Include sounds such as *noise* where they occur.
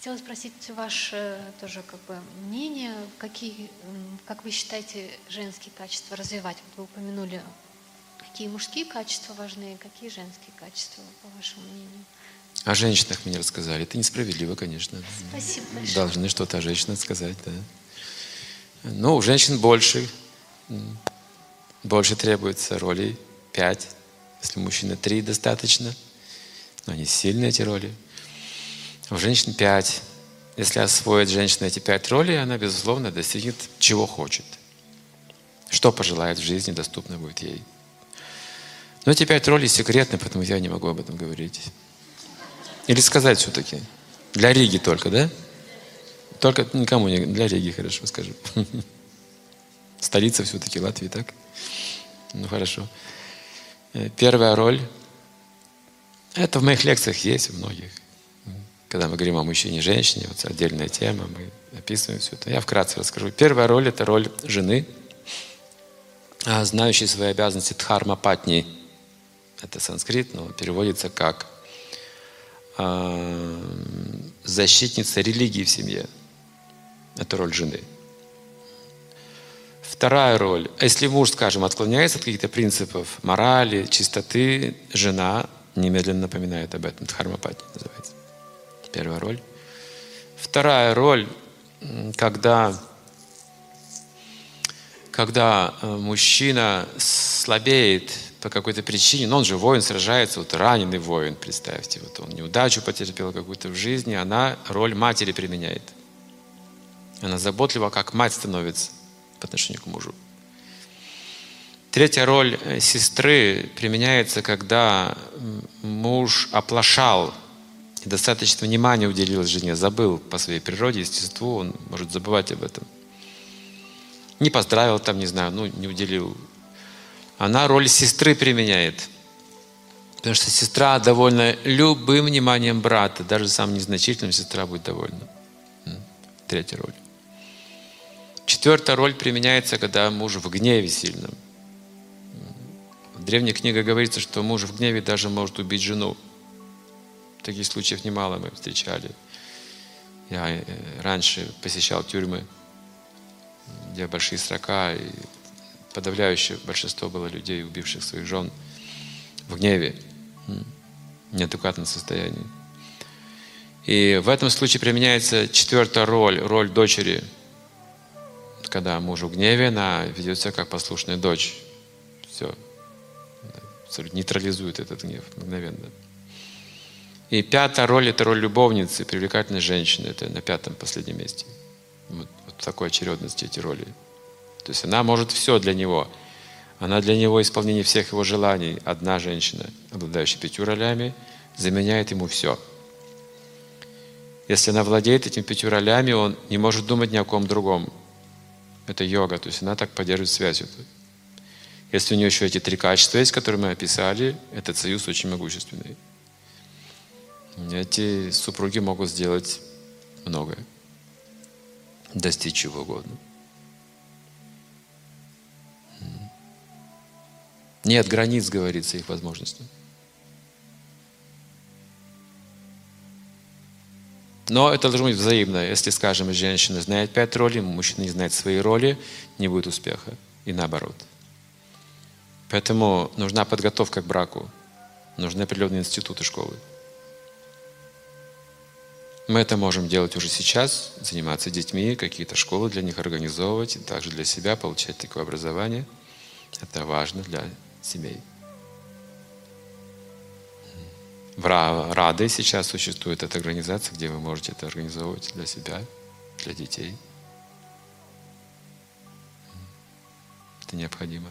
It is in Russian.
Хотела спросить ваше тоже как бы мнение, какие, как вы считаете, женские качества развивать? Вот вы упомянули, какие мужские качества важны, какие женские качества, по вашему мнению? О женщинах мне рассказали. Это несправедливо, конечно. Спасибо большое. Должны что-то о женщинах сказать, да. Ну, у женщин больше. Больше требуется ролей. Пять. Если мужчины три достаточно. Но они сильные, эти роли. У женщин пять. Если освоит женщина эти пять ролей, она, безусловно, достигнет чего хочет. Что пожелает в жизни, доступно будет ей. Но эти пять ролей секретны, поэтому я не могу об этом говорить. Или сказать все-таки. Для Риги только, да? Только никому не для Риги, хорошо скажу. *laughs* Столица все-таки Латвии, так? Ну хорошо. Э, первая роль. Это в моих лекциях есть, у многих. Когда мы говорим о мужчине и женщине, вот отдельная тема, мы описываем все это. Я вкратце расскажу. Первая роль – это роль жены, а, знающей свои обязанности дхарма патни. Это санскрит, но переводится как э, защитница религии в семье. Это роль жены. Вторая роль. Если муж, скажем, отклоняется от каких-то принципов морали, чистоты, жена немедленно напоминает об этом. Дхармапати называется. Первая роль. Вторая роль, когда, когда э, мужчина слабеет по какой-то причине, но он же воин, сражается, вот раненый воин, представьте, вот он неудачу потерпел какую-то в жизни, она роль матери применяет. Она заботлива, как мать становится по отношению к мужу. Третья роль э, сестры применяется, когда муж оплошал и достаточно внимания уделил жене, забыл по своей природе, естеству, он может забывать об этом. Не поздравил там, не знаю, ну, не уделил. Она роль сестры применяет. Потому что сестра довольна любым вниманием брата, даже самым незначительным сестра будет довольна. Третья роль. Четвертая роль применяется, когда муж в гневе сильном. В древних книгах говорится, что муж в гневе даже может убить жену. Таких случаев немало мы встречали. Я э, раньше посещал тюрьмы, где большие срока, и подавляющее большинство было людей, убивших своих жен в гневе, в неадекватном состоянии. И в этом случае применяется четвертая роль, роль дочери. Когда муж в гневе, она ведет себя как послушная дочь. Все. Нейтрализует этот гнев мгновенно. И пятая роль – это роль любовницы, привлекательной женщины. Это на пятом, последнем месте. Вот, вот в такой очередности эти роли. То есть она может все для него. Она для него исполнение всех его желаний. Одна женщина, обладающая пятью ролями, заменяет ему все. Если она владеет этими пятью ролями, он не может думать ни о ком другом. Это йога, то есть она так поддерживает связь. Если у нее еще эти три качества есть, которые мы описали, этот союз очень могущественный. Эти супруги могут сделать многое, достичь чего угодно. Нет границ, говорится, их возможностям. Но это должно быть взаимно. Если, скажем, женщина знает пять ролей, мужчина не знает свои роли, не будет успеха. И наоборот. Поэтому нужна подготовка к браку. Нужны определенные институты школы. Мы это можем делать уже сейчас, заниматься детьми, какие-то школы для них организовывать, также для себя получать такое образование. Это важно для семей. В Рады сейчас существует эта организация, где вы можете это организовывать для себя, для детей. Это необходимо.